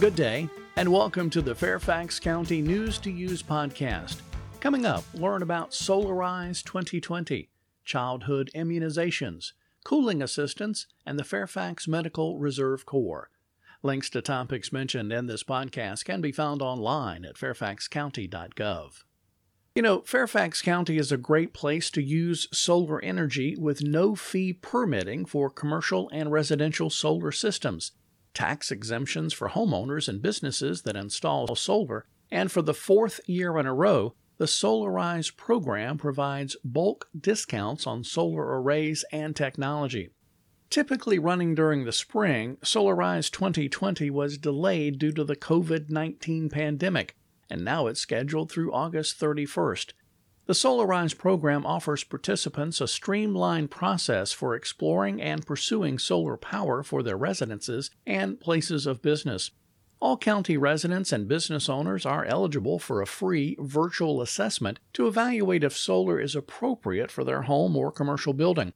Good day, and welcome to the Fairfax County News to Use podcast. Coming up, learn about Solarize 2020, childhood immunizations, cooling assistance, and the Fairfax Medical Reserve Corps. Links to topics mentioned in this podcast can be found online at fairfaxcounty.gov. You know, Fairfax County is a great place to use solar energy with no fee permitting for commercial and residential solar systems tax exemptions for homeowners and businesses that install solar, and for the fourth year in a row, the Solarize program provides bulk discounts on solar arrays and technology. Typically running during the spring, Solarize 2020 was delayed due to the COVID 19 pandemic, and now it's scheduled through August 31st. The Solarize program offers participants a streamlined process for exploring and pursuing solar power for their residences and places of business. All county residents and business owners are eligible for a free virtual assessment to evaluate if solar is appropriate for their home or commercial building.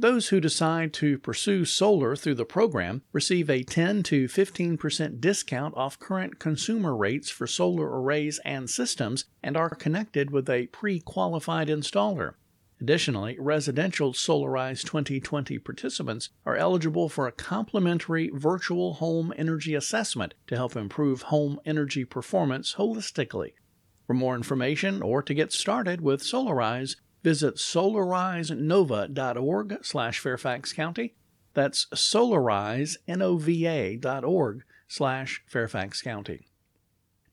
Those who decide to pursue solar through the program receive a 10 to 15% discount off current consumer rates for solar arrays and systems and are connected with a pre qualified installer. Additionally, residential Solarize 2020 participants are eligible for a complimentary virtual home energy assessment to help improve home energy performance holistically. For more information or to get started with Solarize, Visit solarizenova.org slash Fairfax County. That's solarizenova.org slash Fairfax County.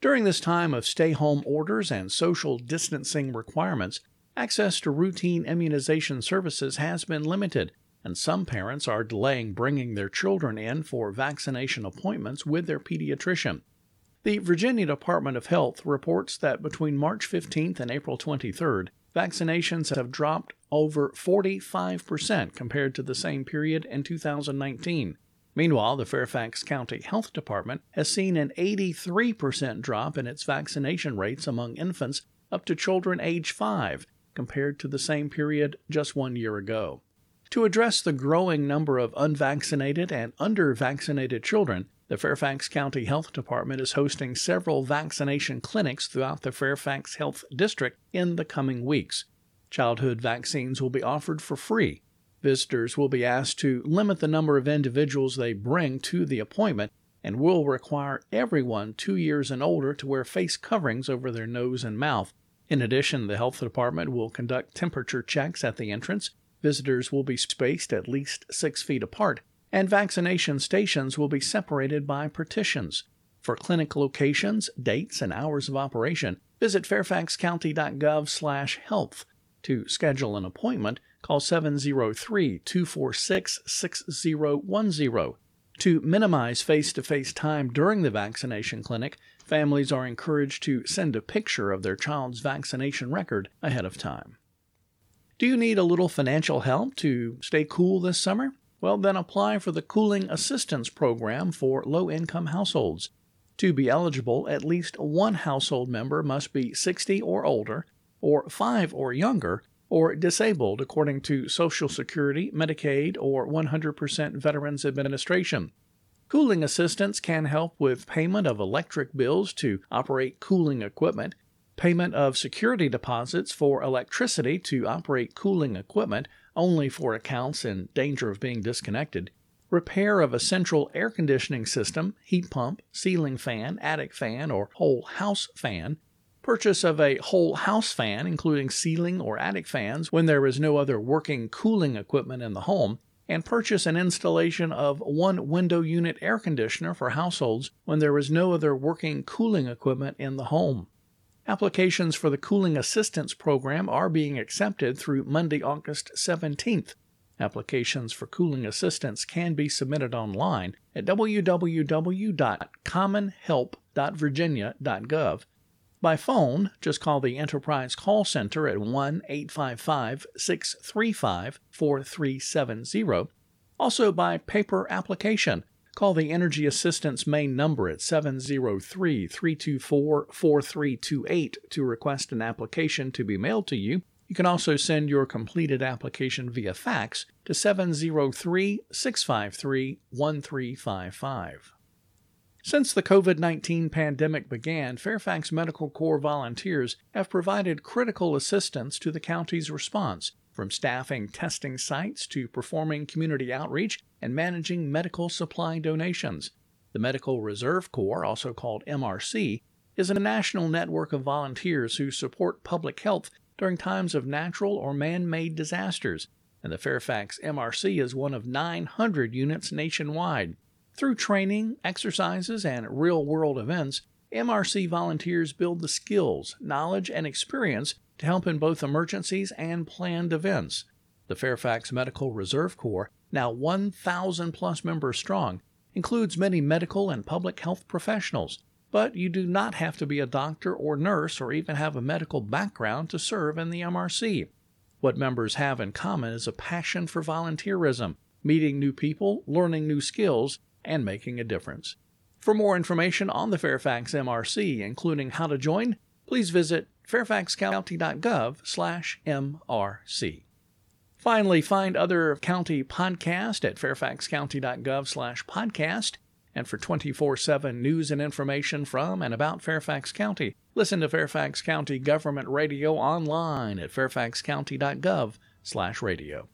During this time of stay home orders and social distancing requirements, access to routine immunization services has been limited, and some parents are delaying bringing their children in for vaccination appointments with their pediatrician. The Virginia Department of Health reports that between March 15th and April 23rd, vaccinations have dropped over 45% compared to the same period in 2019. Meanwhile, the Fairfax County Health Department has seen an 83% drop in its vaccination rates among infants up to children age 5 compared to the same period just one year ago. To address the growing number of unvaccinated and under vaccinated children, the Fairfax County Health Department is hosting several vaccination clinics throughout the Fairfax Health District in the coming weeks. Childhood vaccines will be offered for free. Visitors will be asked to limit the number of individuals they bring to the appointment and will require everyone two years and older to wear face coverings over their nose and mouth. In addition, the health department will conduct temperature checks at the entrance. Visitors will be spaced at least six feet apart and vaccination stations will be separated by partitions. For clinic locations, dates, and hours of operation, visit fairfaxcounty.gov/health. To schedule an appointment, call 703-246-6010. To minimize face-to-face time during the vaccination clinic, families are encouraged to send a picture of their child's vaccination record ahead of time. Do you need a little financial help to stay cool this summer? Well, then apply for the Cooling Assistance Program for low income households. To be eligible, at least one household member must be 60 or older, or 5 or younger, or disabled according to Social Security, Medicaid, or 100% Veterans Administration. Cooling assistance can help with payment of electric bills to operate cooling equipment, payment of security deposits for electricity to operate cooling equipment, only for accounts in danger of being disconnected, repair of a central air conditioning system, heat pump, ceiling fan, attic fan, or whole house fan, purchase of a whole house fan, including ceiling or attic fans when there is no other working cooling equipment in the home, and purchase an installation of one window unit air conditioner for households when there is no other working cooling equipment in the home. Applications for the Cooling Assistance Program are being accepted through Monday, August 17th. Applications for cooling assistance can be submitted online at www.commonhelp.virginia.gov. By phone, just call the Enterprise Call Center at 1 855 635 4370. Also by paper application Call the Energy Assistance main number at 703 324 4328 to request an application to be mailed to you. You can also send your completed application via fax to 703 653 1355. Since the COVID 19 pandemic began, Fairfax Medical Corps volunteers have provided critical assistance to the county's response, from staffing testing sites to performing community outreach and managing medical supply donations. The Medical Reserve Corps, also called MRC, is a national network of volunteers who support public health during times of natural or man made disasters, and the Fairfax MRC is one of 900 units nationwide. Through training, exercises, and real world events, MRC volunteers build the skills, knowledge, and experience to help in both emergencies and planned events. The Fairfax Medical Reserve Corps, now 1,000 plus members strong, includes many medical and public health professionals, but you do not have to be a doctor or nurse or even have a medical background to serve in the MRC. What members have in common is a passion for volunteerism, meeting new people, learning new skills, and making a difference. For more information on the Fairfax MRC, including how to join, please visit fairfaxcounty.gov/mrc. Finally, find other county podcast at fairfaxcounty.gov slash podcast. And for 24/7 news and information from and about Fairfax County, listen to Fairfax County Government Radio online at fairfaxcounty.gov slash radio.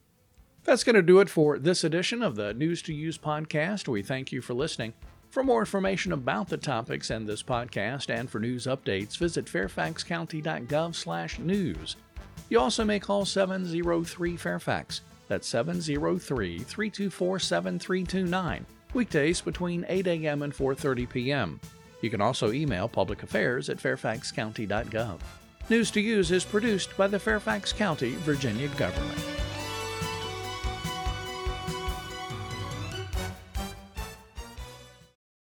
That's going to do it for this edition of the News to Use podcast. We thank you for listening. For more information about the topics in this podcast and for news updates, visit fairfaxcounty.gov/news. You also may call 703 Fairfax. That's 703 324 7329. Weekdays between 8 a.m. and 4:30 p.m. You can also email public affairs at fairfaxcounty.gov. News to Use is produced by the Fairfax County, Virginia government.